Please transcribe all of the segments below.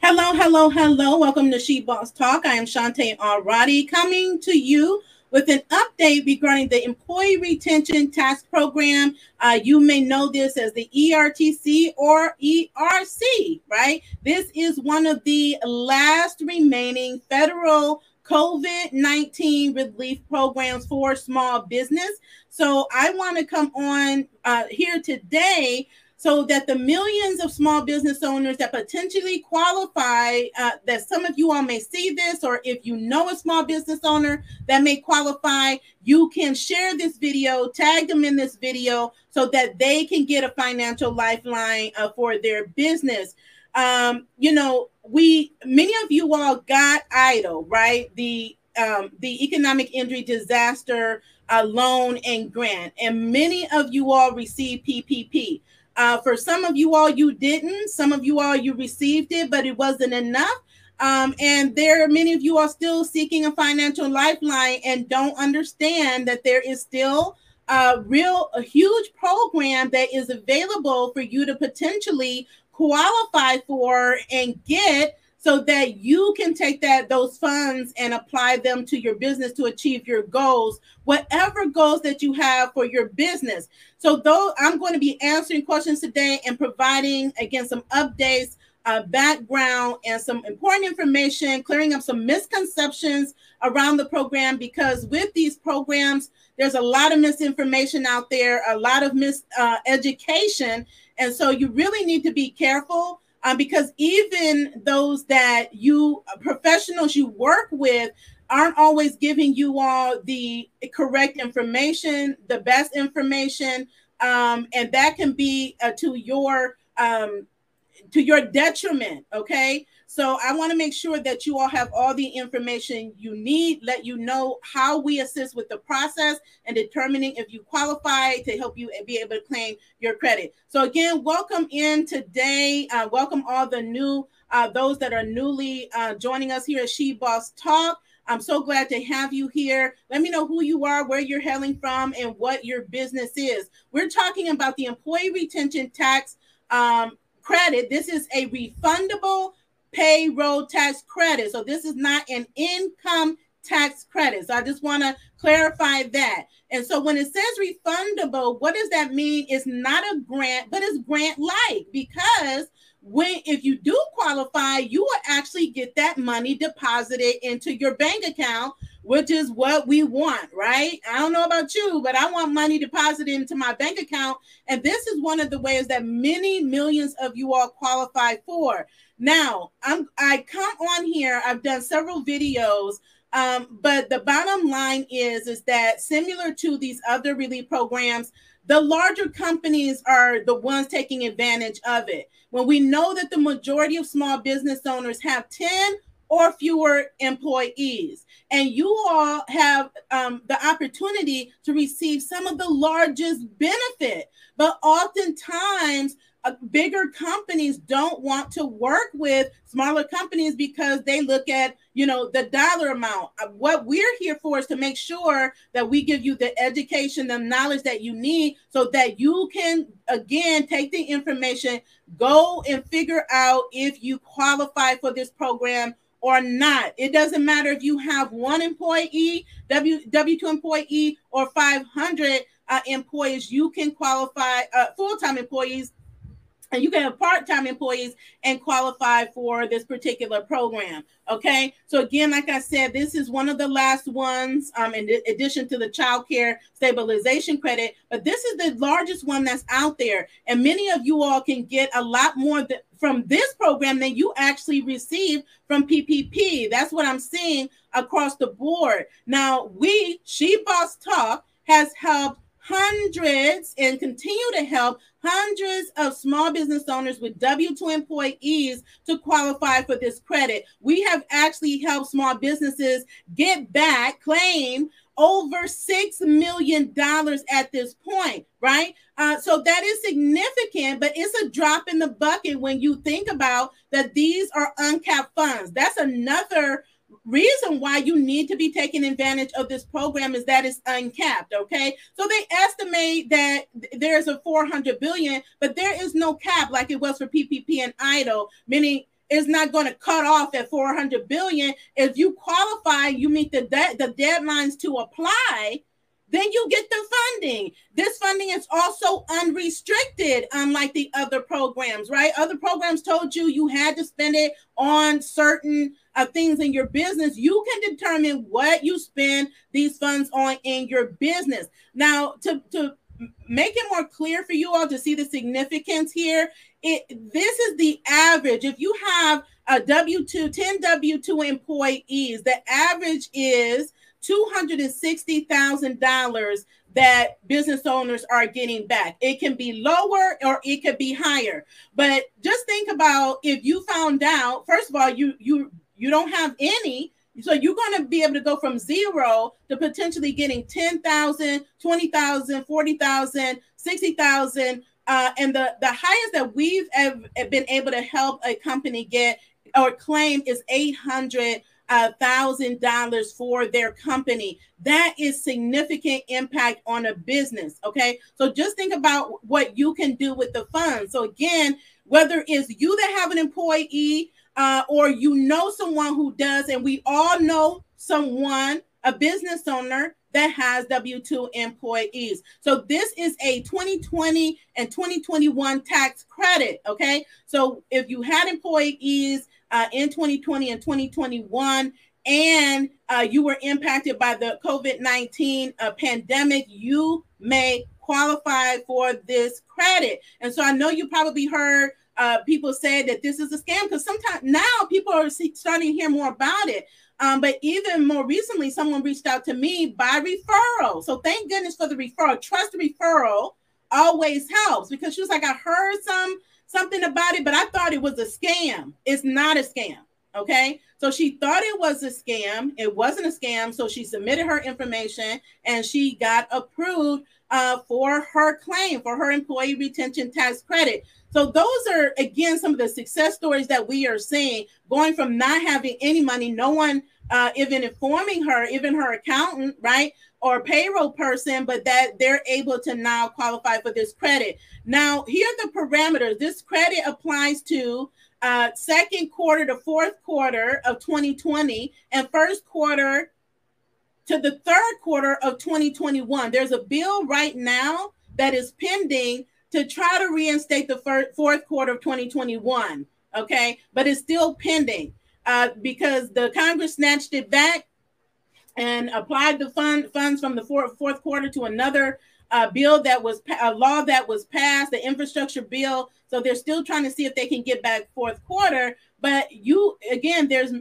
Hello, hello, hello. Welcome to She Boss Talk. I am Shantae Arati coming to you with an update regarding the Employee Retention Task Program. Uh, you may know this as the ERTC or ERC, right? This is one of the last remaining federal COVID 19 relief programs for small business. So I want to come on uh, here today so that the millions of small business owners that potentially qualify, uh, that some of you all may see this, or if you know a small business owner that may qualify, you can share this video, tag them in this video so that they can get a financial lifeline uh, for their business. Um, you know, we many of you all got EIDL, right? The um, the economic injury disaster uh, loan and grant, and many of you all received PPP. Uh, for some of you all, you didn't. Some of you all, you received it, but it wasn't enough. Um, and there are many of you are still seeking a financial lifeline and don't understand that there is still a real, a huge program that is available for you to potentially qualify for and get so that you can take that those funds and apply them to your business to achieve your goals whatever goals that you have for your business. So though i'm going to be answering questions today and providing again some updates uh, background and some important information clearing up some misconceptions around the program because with these programs there's a lot of misinformation out there a lot of miseducation uh, and so you really need to be careful um, because even those that you professionals you work with aren't always giving you all the correct information, the best information, um, and that can be uh, to your um, to your detriment. Okay, so I want to make sure that you all have all the information you need, let you know how we assist with the process and determining if you qualify to help you be able to claim your credit. So again, welcome in today. Uh, welcome all the new, uh, those that are newly uh, joining us here at She Boss Talk. I'm so glad to have you here. Let me know who you are, where you're hailing from, and what your business is. We're talking about the employee retention tax um, credit. This is a refundable payroll tax credit. So this is not an income tax credit. So I just want to clarify that. And so when it says refundable, what does that mean? It's not a grant, but it's grant like because when if you do qualify, you will actually get that money deposited into your bank account, which is what we want, right? I don't know about you, but I want money deposited into my bank account. And this is one of the ways that many millions of you all qualify for. Now, I'm I come on here, I've done several videos. Um, but the bottom line is is that similar to these other relief programs, the larger companies are the ones taking advantage of it. When we know that the majority of small business owners have 10 or fewer employees, and you all have um, the opportunity to receive some of the largest benefit, but oftentimes uh, bigger companies don't want to work with smaller companies because they look at you know the dollar amount. Uh, what we're here for is to make sure that we give you the education the knowledge that you need so that you can again take the information go and figure out if you qualify for this program or not. It doesn't matter if you have one employee w w2 employee or 500 uh, employees you can qualify uh, full-time employees and you can have part-time employees and qualify for this particular program okay? So again like i said this is one of the last ones um, in addition to the child care stabilization credit but this is the largest one that's out there. And many of you all can get a lot more th- from this program than you actually receive from ppp that's what i'm seeing across the board. Now we she boss talk has helped hundreds and continue to help hundreds of small business owners with W 2 employees to qualify for this credit. We have actually helped small businesses get back, claim over $6 million at this point, right? Uh, so that is significant, but it's a drop in the bucket when you think about that these are uncapped funds. That's another reason why you need to be taking advantage of this program is that it's uncapped okay so they estimate that there's a 400 billion but there is no cap like it was for ppp and EIDL meaning is not going to cut off at 400 billion. If you qualify, you meet the de- the deadlines to apply, then you get the funding. This funding is also unrestricted, unlike the other programs, right? Other programs told you you had to spend it on certain uh, things in your business. You can determine what you spend these funds on in your business. Now, to, to make it more clear for you all to see the significance here, it this is the average. If you have a W 2, 10 W 2 employees, the average is $260,000 that business owners are getting back. It can be lower or it could be higher. But just think about if you found out, first of all, you you you don't have any so you're going to be able to go from zero to potentially getting 10,000, 20,000, 40,000, 60,000 uh, and the the highest that we've ever been able to help a company get or claim is 800 thousand dollars for their company. That is significant impact on a business. Okay, so just think about what you can do with the funds. So again, whether it's you that have an employee uh, or you know someone who does, and we all know someone, a business owner that has W 2 employees. So this is a 2020 and 2021 tax credit. Okay. So if you had employees uh, in 2020 and 2021, and uh, you were impacted by the COVID 19 uh, pandemic, you may qualify for this credit. And so I know you probably heard uh, people say that this is a scam because sometimes now people are starting to hear more about it. Um, but even more recently, someone reached out to me by referral. So thank goodness for the referral. Trust referral always helps because she was like, I heard some something about it, but I thought it was a scam. It's not a scam. Okay. So she thought it was a scam. It wasn't a scam. So she submitted her information and she got approved uh, for her claim for her employee retention tax credit. So those are again some of the success stories that we are seeing going from not having any money, no one uh, even informing her, even her accountant, right, or payroll person, but that they're able to now qualify for this credit. Now, here are the parameters. This credit applies to uh, second quarter to fourth quarter of 2020 and first quarter to the third quarter of 2021. There's a bill right now that is pending to try to reinstate the first, fourth quarter of 2021. Okay, but it's still pending uh, because the Congress snatched it back and applied the fund funds from the fourth, fourth quarter to another uh, bill that was a law that was passed, the infrastructure bill. So they're still trying to see if they can get back fourth quarter. But you again, there's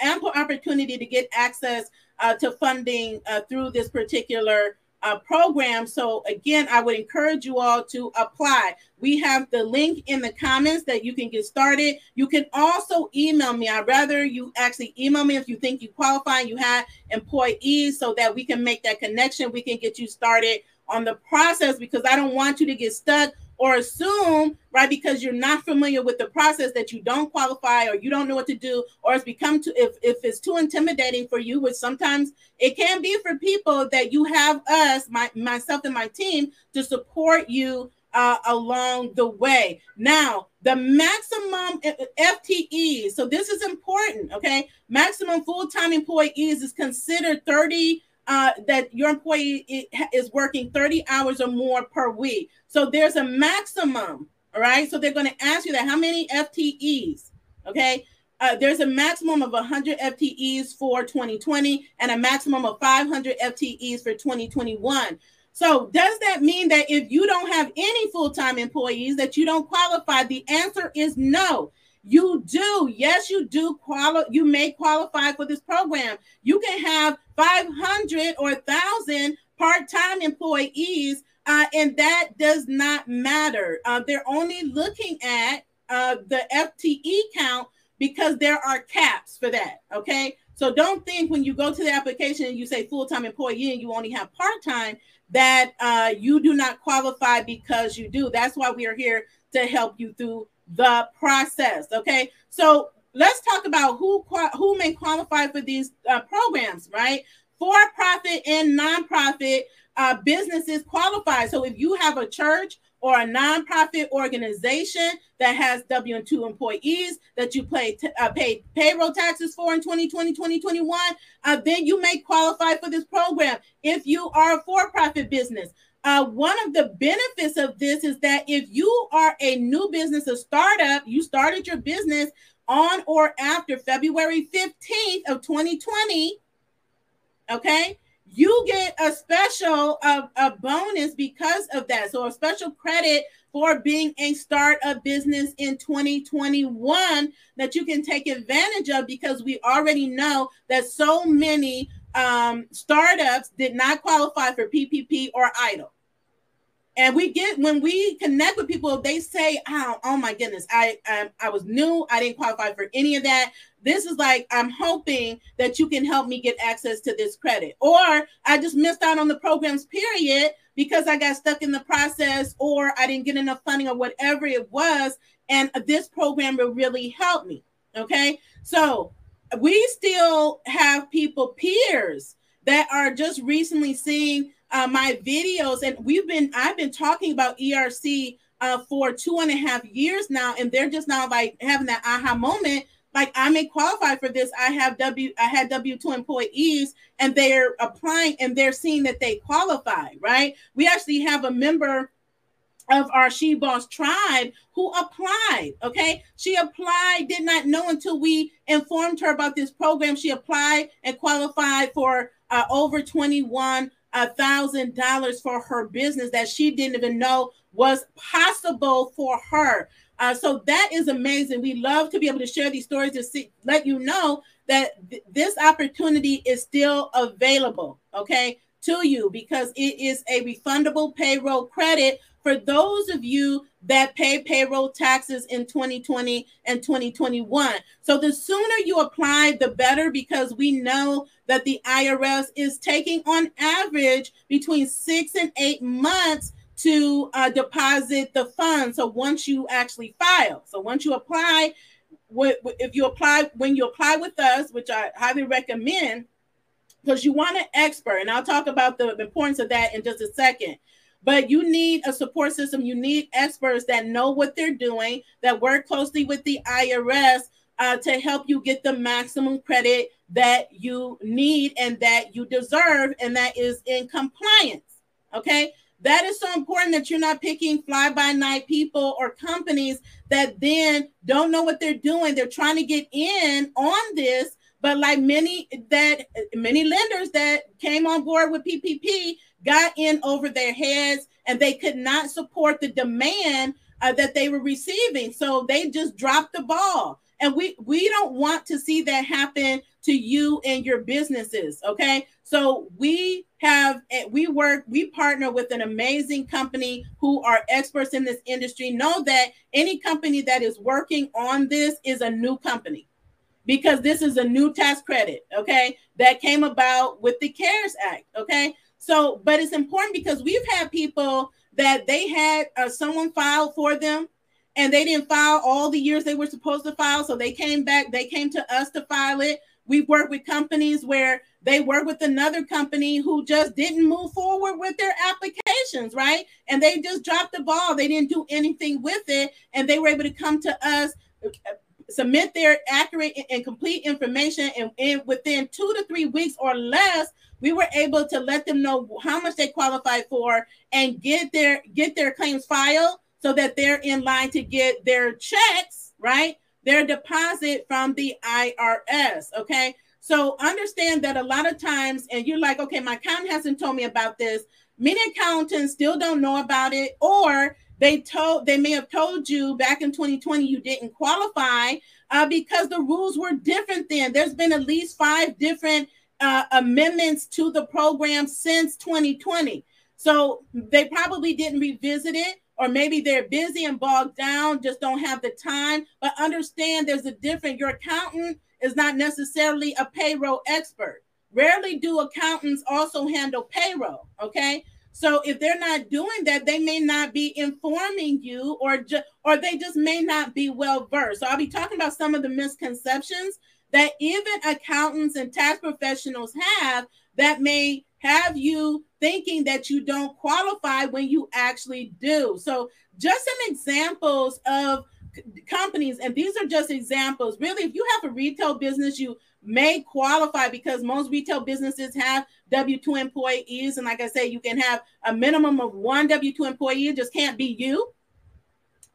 ample opportunity to get access uh, to funding uh, through this particular uh, program. So again, I would encourage you all to apply. We have the link in the comments that you can get started. You can also email me. I'd rather you actually email me if you think you qualify and you have employees so that we can make that connection. We can get you started on the process because I don't want you to get stuck or assume, right, because you're not familiar with the process that you don't qualify or you don't know what to do, or it's become too, if, if it's too intimidating for you, which sometimes it can be for people that you have us, my, myself and my team, to support you uh, along the way. Now, the maximum FTEs, so this is important, okay? Maximum full time employees is considered 30 uh, that your employee is working 30 hours or more per week. So there's a maximum, all right? So they're going to ask you that how many FTEs, okay? Uh, there's a maximum of 100 FTEs for 2020 and a maximum of 500 FTEs for 2021. So does that mean that if you don't have any full-time employees that you don't qualify? The answer is no. You do. Yes, you do qualify. You may qualify for this program. You can have 500 or 1,000 part-time employees, uh, and that does not matter. Uh, they're only looking at uh, the FTE count because there are caps for that. Okay. So don't think when you go to the application and you say full-time employee and you only have part-time that uh, you do not qualify because you do. That's why we are here to help you through the process. Okay, so let's talk about who who may qualify for these uh, programs, right? For profit and nonprofit uh, businesses qualify. So if you have a church or a nonprofit organization that has W 2 employees that you pay, t- uh, pay payroll taxes for in 2020, 2021, uh, then you may qualify for this program. If you are a for profit business, uh, one of the benefits of this is that if you are a new business, a startup, you started your business on or after February 15th of 2020, okay, you get a special a, a bonus because of that. So a special credit for being a startup business in 2021 that you can take advantage of because we already know that so many um, startups did not qualify for PPP or EIDL. And we get when we connect with people, they say, "Oh, oh my goodness, I, I I was new. I didn't qualify for any of that. This is like I'm hoping that you can help me get access to this credit, or I just missed out on the programs. Period, because I got stuck in the process, or I didn't get enough funding, or whatever it was. And this program will really help me. Okay, so we still have people peers that are just recently seeing uh, my videos, and we've been I've been talking about ERC uh, for two and a half years now, and they're just now like having that aha moment. Like I may qualify for this. I have W I had W two employees, and they're applying, and they're seeing that they qualify. Right? We actually have a member of our She Boss tribe who applied. Okay. She applied, did not know until we informed her about this program. She applied and qualified for uh, over 21 a thousand dollars for her business that she didn't even know was possible for her. Uh, so that is amazing. We love to be able to share these stories to see, let you know that th- this opportunity is still available, okay, to you because it is a refundable payroll credit for those of you that pay payroll taxes in 2020 and 2021. So the sooner you apply, the better because we know that the IRS is taking on average between six and eight months to uh, deposit the funds. So once you actually file, so once you apply, if you apply when you apply with us, which I highly recommend, because you want an expert, and I'll talk about the importance of that in just a second. But you need a support system. You need experts that know what they're doing, that work closely with the IRS uh, to help you get the maximum credit that you need and that you deserve, and that is in compliance. Okay. That is so important that you're not picking fly by night people or companies that then don't know what they're doing. They're trying to get in on this, but like many that many lenders that came on board with PPP got in over their heads and they could not support the demand uh, that they were receiving. So they just dropped the ball. And we we don't want to see that happen to you and your businesses, okay? So we have eh, we work we partner with an amazing company who are experts in this industry. Know that any company that is working on this is a new company because this is a new tax credit, okay? That came about with the CARES Act, okay? So, but it's important because we've had people that they had uh, someone file for them and they didn't file all the years they were supposed to file. So they came back, they came to us to file it. We've worked with companies where they work with another company who just didn't move forward with their applications, right? And they just dropped the ball. They didn't do anything with it. And they were able to come to us, submit their accurate and complete information. And, and within two to three weeks or less, we were able to let them know how much they qualified for and get their get their claims filed so that they're in line to get their checks, right? Their deposit from the IRS, okay? So understand that a lot of times, and you're like, okay, my accountant hasn't told me about this. Many accountants still don't know about it, or they told they may have told you back in 2020 you didn't qualify uh, because the rules were different then. There's been at least five different uh, amendments to the program since 2020. So they probably didn't revisit it, or maybe they're busy and bogged down, just don't have the time. But understand there's a different, Your accountant is not necessarily a payroll expert. Rarely do accountants also handle payroll. Okay. So if they're not doing that, they may not be informing you, or just or they just may not be well versed. So I'll be talking about some of the misconceptions that even accountants and tax professionals have that may have you thinking that you don't qualify when you actually do. So, just some examples of companies, and these are just examples. Really, if you have a retail business, you may qualify because most retail businesses have W 2 employees. And like I said, you can have a minimum of one W 2 employee, it just can't be you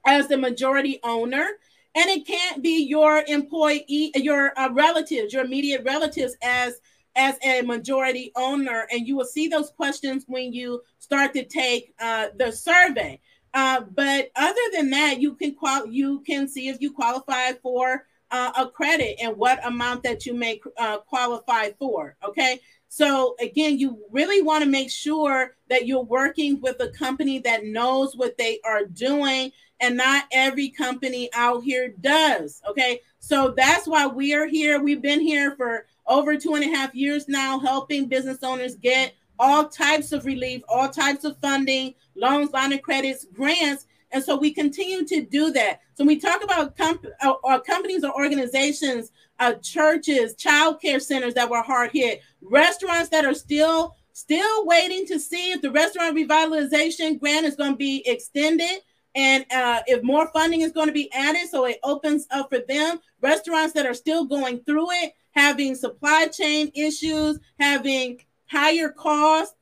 as the majority owner. And it can't be your employee, your uh, relatives, your immediate relatives as as a majority owner. And you will see those questions when you start to take uh, the survey. Uh, but other than that, you can qual- you can see if you qualify for uh, a credit and what amount that you may uh, qualify for. Okay. So again, you really want to make sure that you're working with a company that knows what they are doing, and not every company out here does. Okay. So that's why we are here. We've been here for over two and a half years now, helping business owners get all types of relief, all types of funding, loans, line of credits, grants and so we continue to do that. So we talk about comp- uh, uh, companies or organizations, uh, churches, child care centers that were hard hit, restaurants that are still still waiting to see if the restaurant revitalization grant is going to be extended and uh, if more funding is going to be added so it opens up for them restaurants that are still going through it having supply chain issues having higher cost,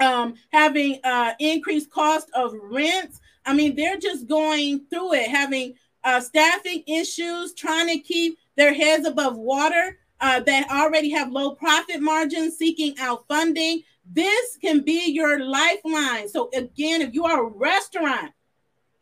um, having uh, increased cost of rents I mean, they're just going through it, having uh, staffing issues, trying to keep their heads above water, uh, that already have low profit margins, seeking out funding. This can be your lifeline. So, again, if you are a restaurant,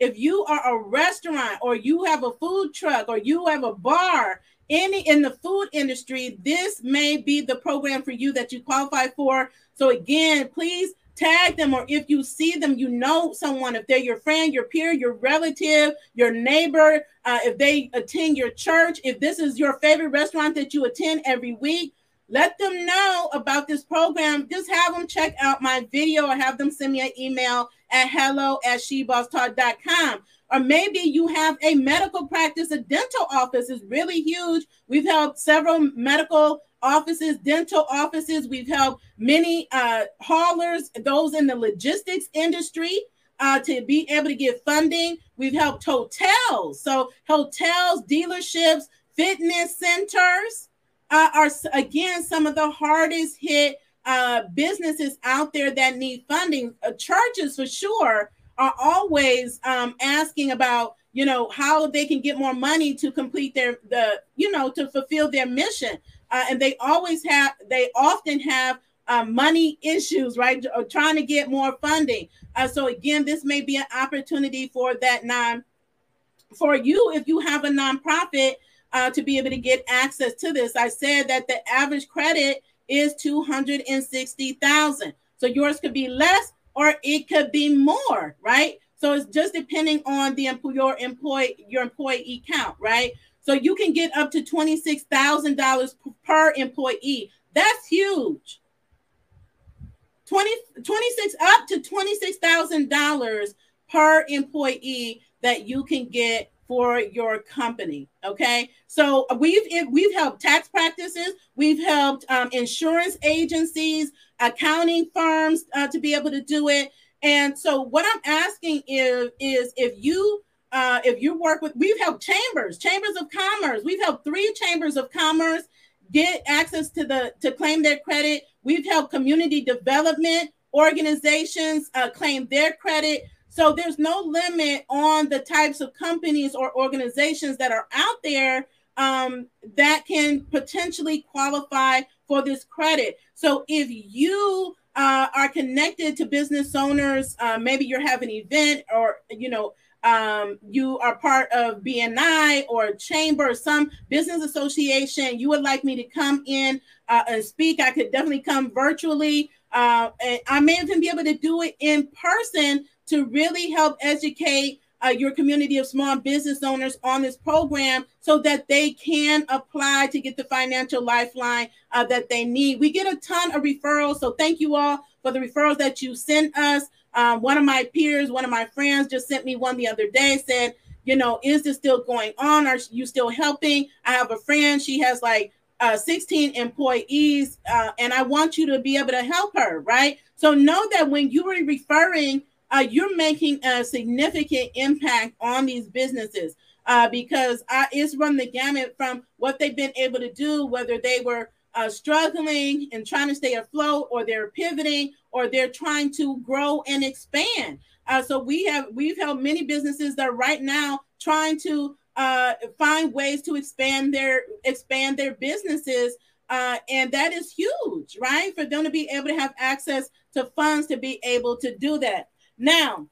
if you are a restaurant or you have a food truck or you have a bar, any in the food industry, this may be the program for you that you qualify for. So, again, please tag them or if you see them you know someone if they're your friend your peer your relative your neighbor uh, if they attend your church if this is your favorite restaurant that you attend every week let them know about this program just have them check out my video or have them send me an email at hello at shebosstalk.com or maybe you have a medical practice a dental office is really huge we've helped several medical offices, dental offices. We've helped many uh, haulers, those in the logistics industry, uh, to be able to get funding. We've helped hotels. So, hotels, dealerships, fitness centers uh, are, again, some of the hardest hit uh, businesses out there that need funding. Uh, churches, for sure, are always um, asking about you know how they can get more money to complete their the you know to fulfill their mission. Uh, and they always have they often have uh, money issues right or trying to get more funding. Uh, so again this may be an opportunity for that non for you if you have a nonprofit uh, to be able to get access to this. I said that the average credit is 260000 so yours could be less or it could be more right so it's just depending on the your employee your employee count right so you can get up to $26,000 per employee. That's huge. 20, 26 up to $26,000 per employee that you can get for your company. Okay, so we've we've helped tax practices, we've helped um, insurance agencies, accounting firms uh, to be able to do it. And so, what I'm asking is, is if you uh, if you work with, we've helped chambers, chambers of commerce. We've helped three chambers of commerce get access to the to claim their credit. We've helped community development organizations uh, claim their credit. So there's no limit on the types of companies or organizations that are out there um, that can potentially qualify for this credit. So if you uh, are connected to business owners, uh, maybe you're having an event or you know um, you are part of BNI or a chamber or some business association, you would like me to come in uh, and speak, I could definitely come virtually. Uh, and I may even be able to do it in person to really help educate uh, your community of small business owners on this program so that they can apply to get the financial lifeline uh, that they need. We get a ton of referrals. So thank you all for the referrals that you sent us. Um, one of my peers, one of my friends just sent me one the other day, said, you know, is this still going on? Are you still helping? I have a friend, she has like uh, 16 employees, uh, and I want you to be able to help her, right? So know that when you are referring, uh, you're making a significant impact on these businesses uh, because I, it's run the gamut from what they've been able to do, whether they were uh, struggling and trying to stay afloat, or they're pivoting, or they're trying to grow and expand. Uh, so we have we've helped many businesses that are right now trying to uh, find ways to expand their expand their businesses, uh, and that is huge, right? For them to be able to have access to funds to be able to do that. Now,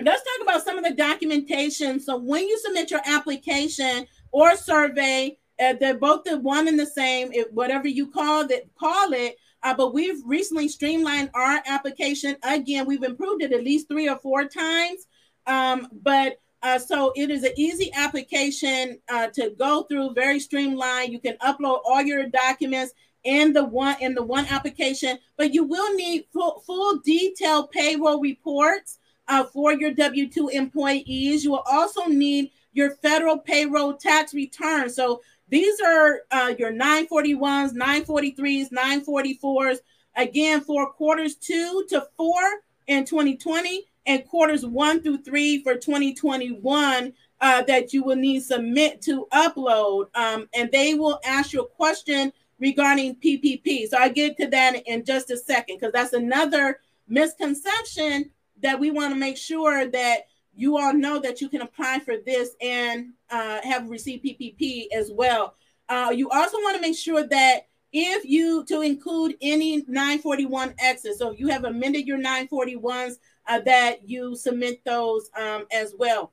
let's talk about some of the documentation. So when you submit your application or survey, uh, they're both the one and the same, it, whatever you call it, call it. Uh, but we've recently streamlined our application. Again, we've improved it at least three or four times. Um, but uh, so it is an easy application uh, to go through, very streamlined. You can upload all your documents in the one in the one application, but you will need full, full detailed payroll reports uh, for your W two employees. You will also need your federal payroll tax return. So these are uh, your 941s, 943s, 944s. Again, for quarters two to four in 2020 and quarters one through three for 2021 uh, that you will need submit to upload. Um, and they will ask you a question regarding PPP. So I get to that in just a second because that's another misconception that we want to make sure that you all know that you can apply for this and uh, have received PPP as well. Uh, you also want to make sure that if you to include any 941-Xs, so if you have amended your 941s, uh, that you submit those um, as well.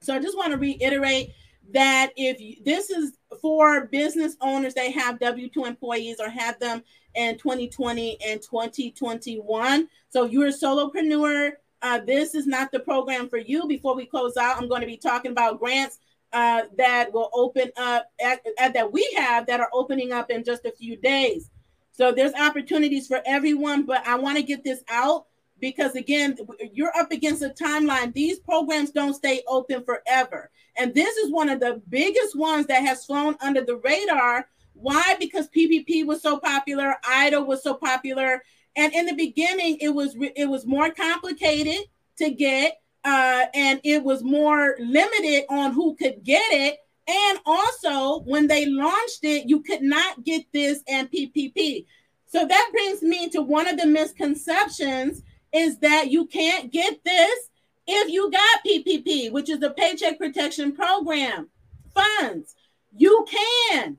So I just want to reiterate that if you, this is for business owners they have W 2 employees or have them in 2020 and 2021. So if you're a solopreneur uh, this is not the program for you. Before we close out, I'm going to be talking about grants uh, that will open up at, at, that we have that are opening up in just a few days. So there's opportunities for everyone, but I want to get this out because again, you're up against a timeline. These programs don't stay open forever. And this is one of the biggest ones that has flown under the radar. Why? Because PPP was so popular, EIDL was so popular, and in the beginning, it was it was more complicated to get, uh, and it was more limited on who could get it. And also, when they launched it, you could not get this and PPP. So that brings me to one of the misconceptions is that you can't get this if you got PPP, which is the Paycheck Protection Program funds. You can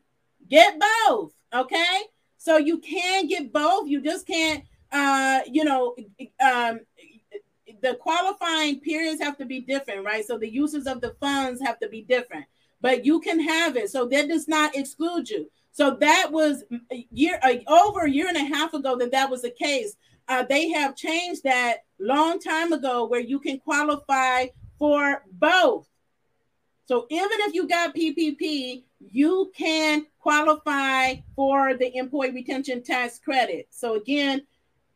get both. Okay. So you can get both. You just can't, uh, you know, um, the qualifying periods have to be different, right? So the uses of the funds have to be different, but you can have it. So that does not exclude you. So that was a year uh, over a year and a half ago that that was the case. Uh, they have changed that long time ago where you can qualify for both. So even if you got PPP, you can qualify for the employee retention tax credit. So again,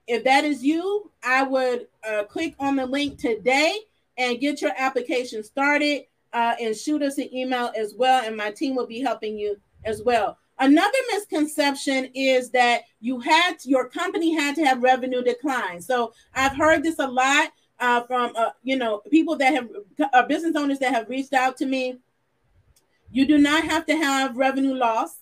if that is you, I would uh, click on the link today and get your application started uh, and shoot us an email as well, and my team will be helping you as well. Another misconception is that you had your company had to have revenue decline. So I've heard this a lot uh, from uh, you know people that have uh, business owners that have reached out to me you do not have to have revenue loss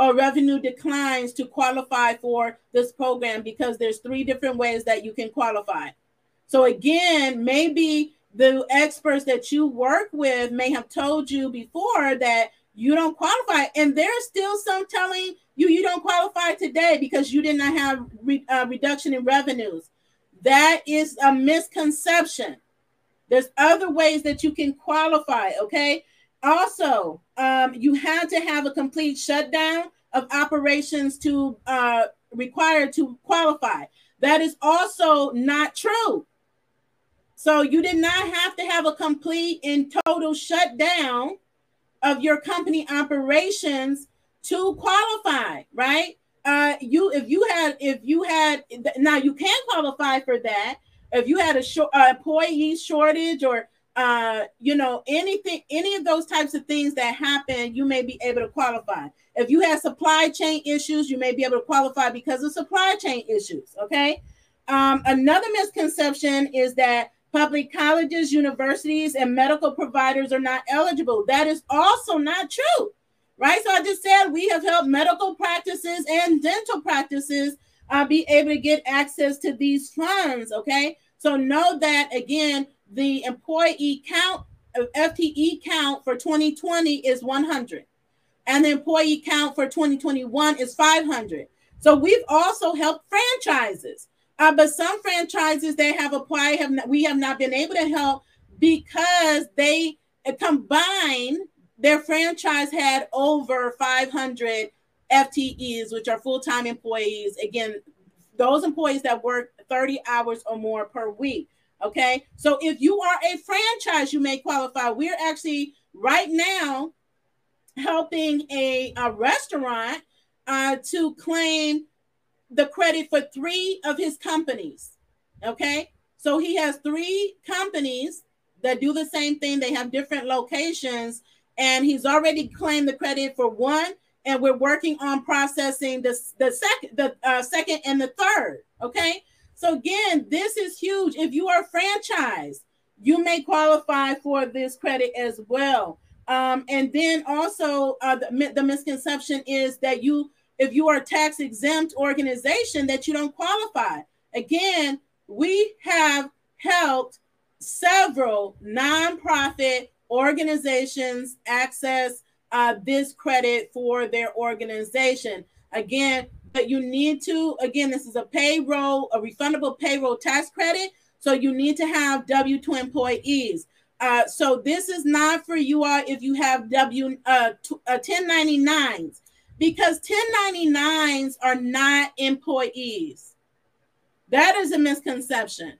or revenue declines to qualify for this program because there's three different ways that you can qualify. So again, maybe the experts that you work with may have told you before that you don't qualify and there's still some telling you you don't qualify today because you did not have re, uh, reduction in revenues that is a misconception there's other ways that you can qualify okay also, um, you had to have a complete shutdown of operations to uh, required to qualify. That is also not true. So you did not have to have a complete and total shutdown of your company operations to qualify, right? Uh, you if you had if you had now you can qualify for that if you had a short uh, employee shortage or uh, you know, anything, any of those types of things that happen, you may be able to qualify. If you have supply chain issues, you may be able to qualify because of supply chain issues. Okay. Um, another misconception is that public colleges, universities, and medical providers are not eligible. That is also not true, right? So I just said we have helped medical practices and dental practices uh, be able to get access to these funds. Okay. So know that again, the employee count FTE count for 2020 is 100 and the employee count for 2021 is 500. So we've also helped franchises. Uh, but some franchises that have applied have not, we have not been able to help because they uh, combined their franchise had over 500 FTEs, which are full-time employees. Again, those employees that work 30 hours or more per week. Okay. So if you are a franchise, you may qualify. We're actually right now helping a, a restaurant uh, to claim the credit for three of his companies. Okay. So he has three companies that do the same thing. They have different locations, and he's already claimed the credit for one. And we're working on processing the, the second, the uh, second and the third. Okay. So again, this is huge. If you are franchised, you may qualify for this credit as well. Um, and then also uh, the, the misconception is that you, if you are a tax exempt organization, that you don't qualify. Again, we have helped several nonprofit organizations access uh, this credit for their organization. Again, but you need to, again, this is a payroll, a refundable payroll tax credit. So you need to have W 2 employees. Uh, so this is not for you all if you have W uh, uh, 1099s because 1099s are not employees. That is a misconception.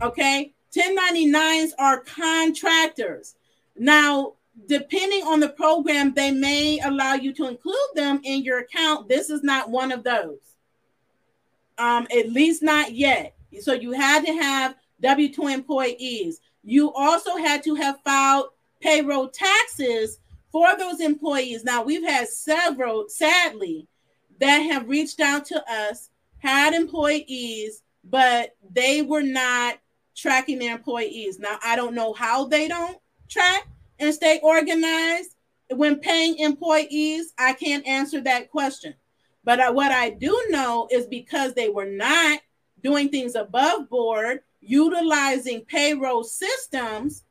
Okay. 1099s are contractors. Now, depending on the program, they may allow you to include them in your account. This is not one of those. Um, at least not yet. So you had to have W 2 employees. You also had to have filed payroll taxes for those employees. Now, we've had several, sadly, that have reached out to us, had employees, but they were not tracking their employees. Now, I don't know how they don't track and stay organized when paying employees? I can't answer that question. But I, what I do know is because they were not doing things above board, utilizing payroll systems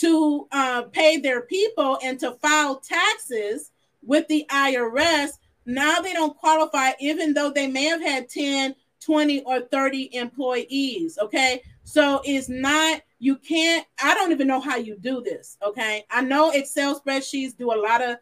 to uh, pay their people and to file taxes with the IRS, now they don't qualify, even though they may have had 10, 20, or 30 employees. Okay. So it's not you can't i don't even know how you do this okay i know excel spreadsheets do a lot of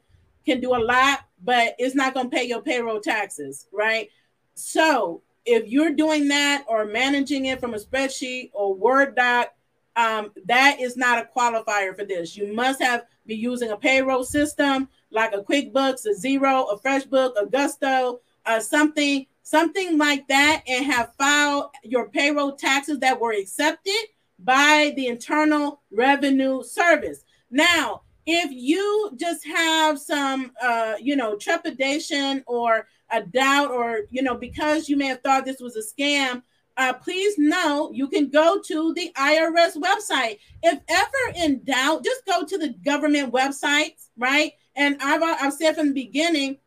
can do a lot but it's not going to pay your payroll taxes right so if you're doing that or managing it from a spreadsheet or word doc um, that is not a qualifier for this you must have be using a payroll system like a quickbooks a Xero, a freshbook a gusto uh, something something like that and have filed your payroll taxes that were accepted by the Internal Revenue Service. Now, if you just have some, uh, you know, trepidation or a doubt, or, you know, because you may have thought this was a scam, uh, please know you can go to the IRS website. If ever in doubt, just go to the government websites, right? And I've, I've said from the beginning,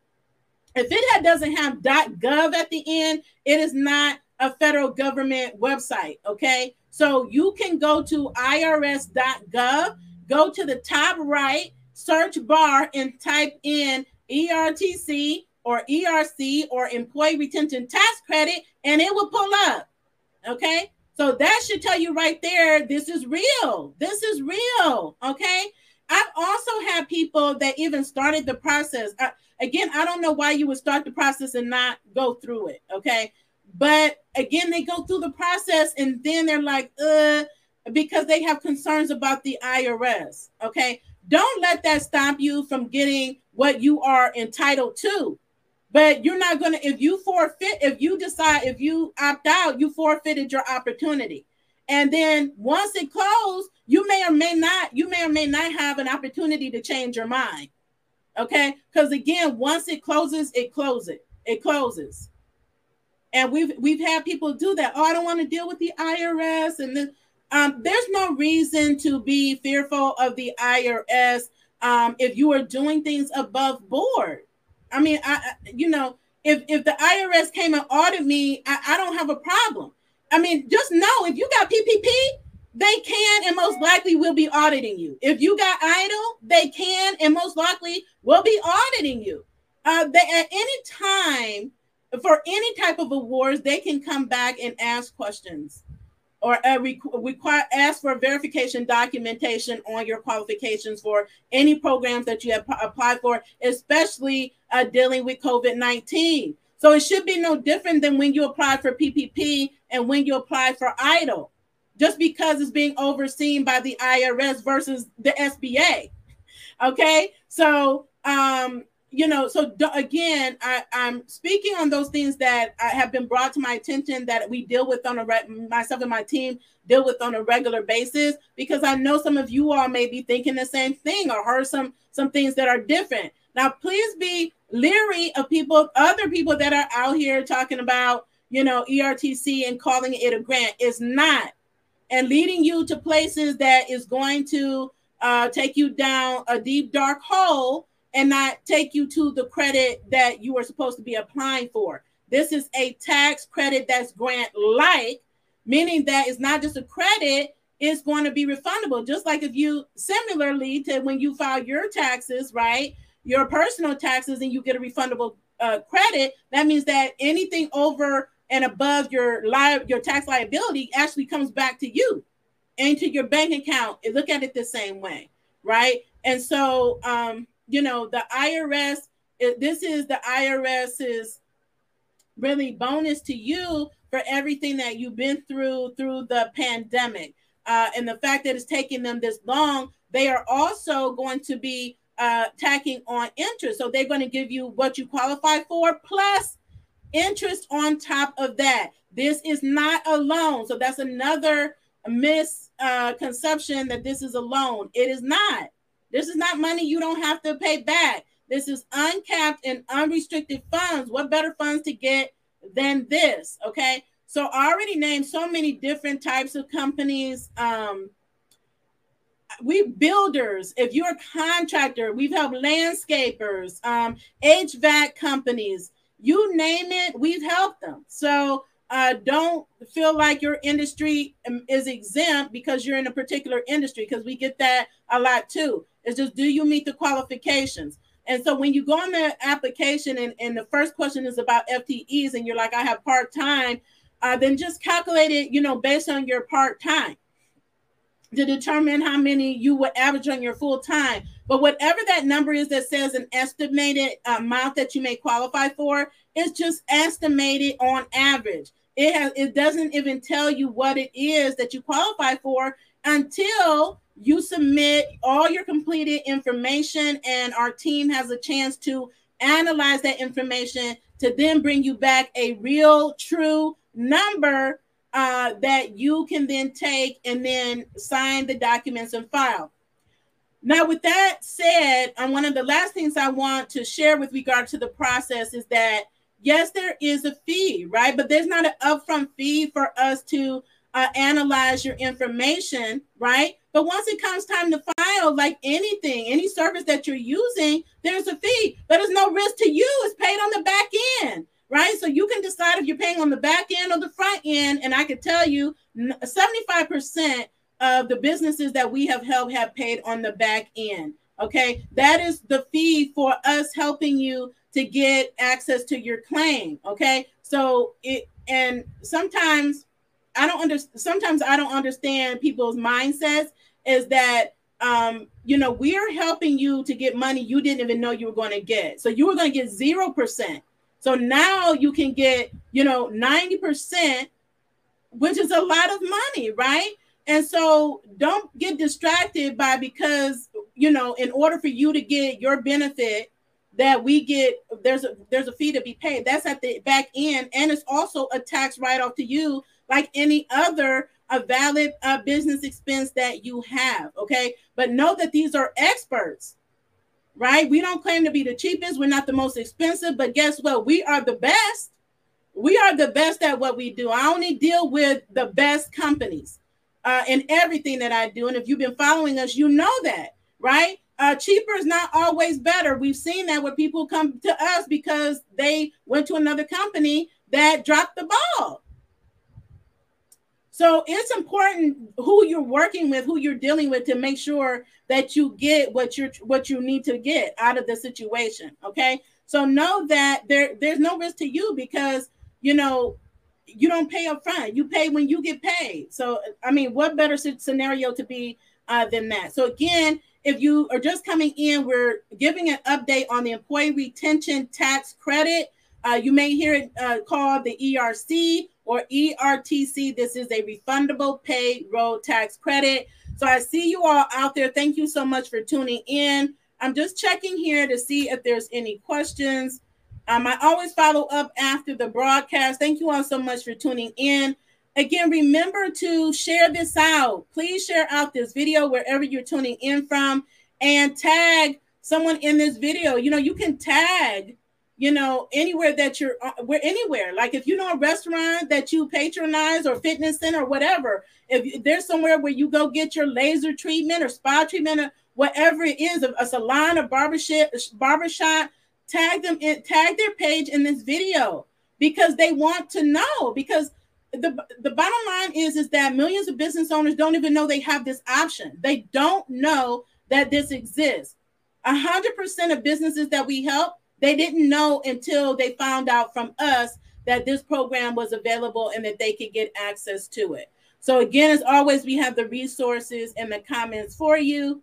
if it doesn't have .gov at the end, it is not a federal government website, okay? So you can go to irs.gov, go to the top right search bar and type in ERTC or ERC or Employee Retention Tax Credit, and it will pull up. Okay. So that should tell you right there this is real. This is real. Okay. I've also had people that even started the process. Uh, again, I don't know why you would start the process and not go through it. Okay. But again, they go through the process and then they're like, uh, because they have concerns about the IRS. Okay. Don't let that stop you from getting what you are entitled to. But you're not going to, if you forfeit, if you decide, if you opt out, you forfeited your opportunity. And then once it closed, you may or may not, you may or may not have an opportunity to change your mind. Okay. Because again, once it closes, it closes. It closes. And we've we've had people do that. Oh, I don't want to deal with the IRS. And um, there's no reason to be fearful of the IRS um, if you are doing things above board. I mean, I you know, if if the IRS came and audited me, I, I don't have a problem. I mean, just know if you got PPP, they can and most likely will be auditing you. If you got EIDL, they can and most likely will be auditing you. Uh, they, at any time for any type of awards, they can come back and ask questions or uh, require ask for verification documentation on your qualifications for any programs that you have p- applied for, especially uh, dealing with COVID 19. So it should be no different than when you apply for PPP and when you apply for EIDL, just because it's being overseen by the IRS versus the SBA. Okay, so um, you know, so again, I, I'm speaking on those things that have been brought to my attention that we deal with on a re- myself and my team deal with on a regular basis because I know some of you all may be thinking the same thing or heard some some things that are different. Now, please be leery of people, other people that are out here talking about, you know, ERTC and calling it a grant. It's not, and leading you to places that is going to uh, take you down a deep dark hole and not take you to the credit that you are supposed to be applying for. This is a tax credit that's grant like, meaning that it's not just a credit, it's going to be refundable. Just like if you similarly to when you file your taxes, right? Your personal taxes and you get a refundable uh, credit, that means that anything over and above your li- your tax liability actually comes back to you and to your bank account. Look at it the same way, right? And so um, you know, the IRS, this is the IRS's really bonus to you for everything that you've been through through the pandemic. Uh, and the fact that it's taking them this long, they are also going to be uh, tacking on interest. So they're going to give you what you qualify for plus interest on top of that. This is not a loan. So that's another misconception uh, that this is a loan. It is not. This is not money you don't have to pay back. This is uncapped and unrestricted funds. What better funds to get than this? Okay. So I already named so many different types of companies. Um, we builders, if you're a contractor, we've helped landscapers, um, HVAC companies, you name it, we've helped them. So uh, don't feel like your industry um, is exempt because you're in a particular industry, because we get that a lot too. It's just do you meet the qualifications? And so when you go on the application and, and the first question is about FTEs and you're like, I have part time, uh, then just calculate it, you know, based on your part time to determine how many you would average on your full time. But whatever that number is that says an estimated amount that you may qualify for, it's just estimated on average. It has it doesn't even tell you what it is that you qualify for until you submit all your completed information and our team has a chance to analyze that information to then bring you back a real true number uh, that you can then take and then sign the documents and file. Now with that said um, one of the last things i want to share with regard to the process is that yes there is a fee right? But there's not an upfront fee for us to uh, analyze your information right? But once it comes time to file, like anything, any service that you're using, there's a fee, but there's no risk to you. It's paid on the back end, right? So you can decide if you're paying on the back end or the front end. And I can tell you 75% of the businesses that we have helped have paid on the back end. Okay. That is the fee for us helping you to get access to your claim. Okay. So it, and sometimes I don't understand. Sometimes I don't understand people's mindsets. Is that um, you know we're helping you to get money you didn't even know you were going to get. So you were going to get zero percent. So now you can get you know ninety percent, which is a lot of money, right? And so don't get distracted by because you know in order for you to get your benefit that we get there's a there's a fee to be paid. That's at the back end, and it's also a tax write-off to you, like any other a valid uh, business expense that you have. Okay, but know that these are experts, right? We don't claim to be the cheapest. We're not the most expensive, but guess what? We are the best. We are the best at what we do. I only deal with the best companies uh, in everything that I do, and if you've been following us, you know that, right? Uh, cheaper is not always better. We've seen that where people come to us because they went to another company that dropped the ball. So it's important who you're working with, who you're dealing with to make sure that you get what you're what you need to get out of the situation. Okay. So know that there there's no risk to you because you know you don't pay up front. You pay when you get paid. So I mean, what better scenario to be uh, than that? So again, if you are just coming in, we're giving an update on the employee retention tax credit. Uh, you may hear it uh, called the ERC or ERTC. This is a refundable payroll tax credit. So I see you all out there. Thank you so much for tuning in. I'm just checking here to see if there's any questions. Um, I always follow up after the broadcast. Thank you all so much for tuning in. Again, remember to share this out. Please share out this video wherever you're tuning in from and tag someone in this video. You know, you can tag, you know, anywhere that you're, uh, where anywhere. Like if you know a restaurant that you patronize or fitness center or whatever, if there's somewhere where you go get your laser treatment or spa treatment or whatever it is, a, a salon, a barbershop, barbershop, tag them in, tag their page in this video because they want to know because the the bottom line is is that millions of business owners don't even know they have this option. They don't know that this exists. A hundred percent of businesses that we help, they didn't know until they found out from us that this program was available and that they could get access to it. So again, as always, we have the resources and the comments for you.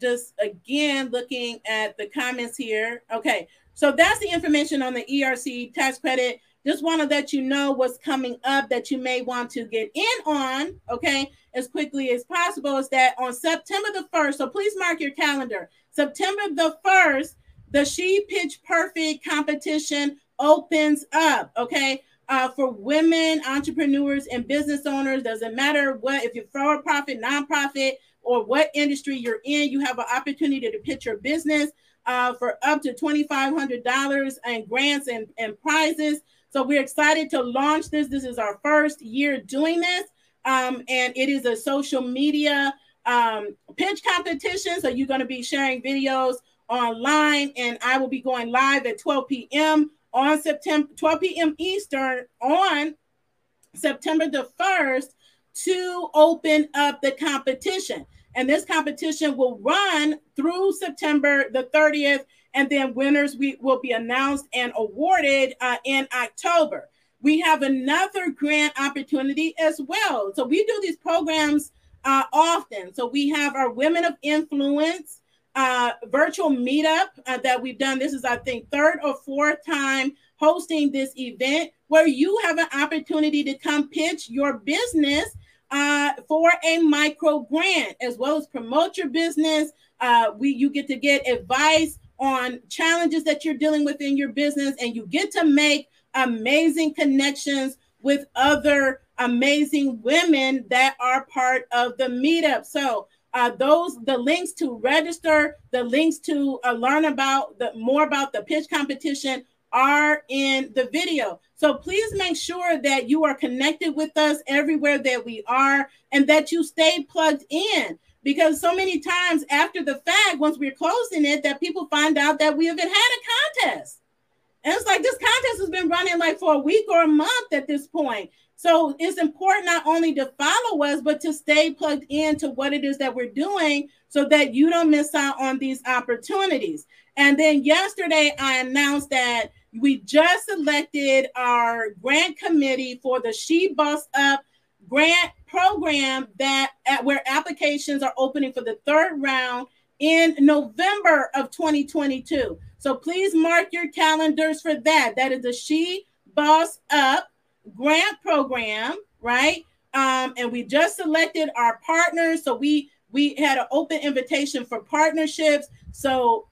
Just again, looking at the comments here. Okay, so that's the information on the ERC tax credit just want to let you know what's coming up that you may want to get in on, okay, as quickly as possible. Is that on September the 1st? So please mark your calendar. September the 1st, the She Pitch Perfect competition opens up, okay? Uh, for women entrepreneurs and business owners, doesn't matter what, if you're for profit, nonprofit, or what industry you're in, you have an opportunity to pitch your business uh, for up to $2,500 and grants and, and prizes. So we're excited to launch this. This is our first year doing this. Um, and it is a social media um, pitch competition. So you're going to be sharing videos online, and I will be going live at 12 p.m. on September 12 p.m. Eastern on September the 1st to open up the competition. And this competition will run through September the 30th and then winners we will be announced and awarded uh, in October. We have another grant opportunity as well. So we do these programs uh, often. So we have our Women of Influence uh, virtual meetup uh, that we've done. This is, I think, third or fourth time hosting this event where you have an opportunity to come pitch your business uh, for a micro grant as well as promote your business. Uh, we you get to get advice on challenges that you're dealing with in your business, and you get to make amazing connections with other amazing women that are part of the meetup. So, uh, those the links to register, the links to uh, learn about the more about the pitch competition are in the video. So please make sure that you are connected with us everywhere that we are and that you stay plugged in because so many times after the fact, once we're closing it, that people find out that we haven't had a contest. And it's like this contest has been running like for a week or a month at this point. So it's important not only to follow us, but to stay plugged into what it is that we're doing so that you don't miss out on these opportunities. And then yesterday, I announced that we just selected our grant committee for the She Boss Up grant program that at, where applications are opening for the third round in November of 2022. So please mark your calendars for that. That is the She Boss Up grant program, right? Um, and we just selected our partners. So we we had an open invitation for partnerships. So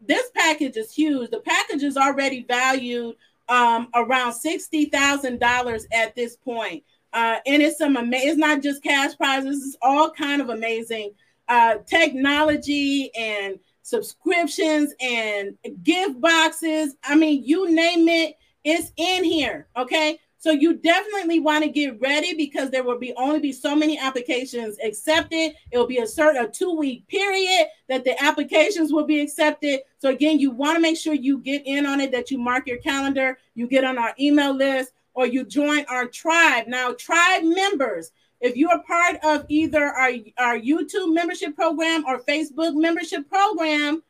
this package is huge. The package is already valued um, around sixty thousand dollars at this point, uh, and it's some ama- It's not just cash prizes; it's all kind of amazing uh, technology and subscriptions and gift boxes. I mean, you name it, it's in here. Okay. So you definitely want to get ready because there will be only be so many applications accepted. It will be a certain a two week period that the applications will be accepted. So again, you want to make sure you get in on it, that you mark your calendar, you get on our email list, or you join our tribe. Now, tribe members, if you are part of either our, our YouTube membership program or Facebook membership program,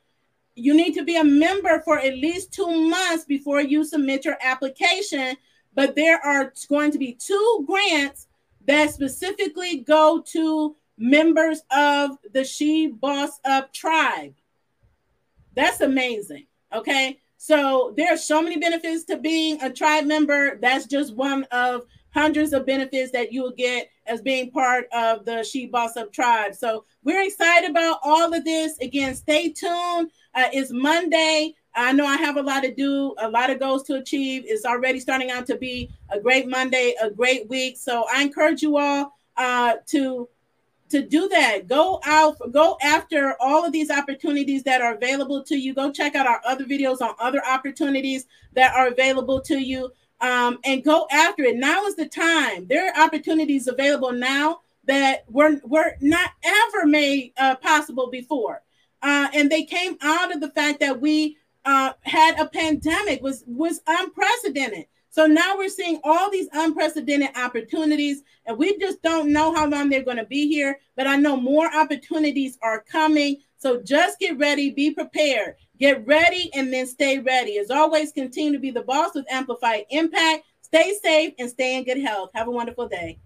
you need to be a member for at least two months before you submit your application but there are going to be two grants that specifically go to members of the She Boss Up tribe. That's amazing. Okay. So there are so many benefits to being a tribe member. That's just one of hundreds of benefits that you will get as being part of the She Boss Up tribe. So we're excited about all of this. Again, stay tuned. Uh, it's Monday. I know I have a lot to do, a lot of goals to achieve. It's already starting out to be a great Monday, a great week. So I encourage you all uh, to to do that. Go out, go after all of these opportunities that are available to you. Go check out our other videos on other opportunities that are available to you, um, and go after it. Now is the time. There are opportunities available now that were were not ever made uh, possible before, uh, and they came out of the fact that we uh, had a pandemic was was unprecedented. So now we're seeing all these unprecedented opportunities, and we just don't know how long they're going to be here. But I know more opportunities are coming. So just get ready, be prepared, get ready, and then stay ready. As always, continue to be the boss with amplified impact. Stay safe and stay in good health. Have a wonderful day.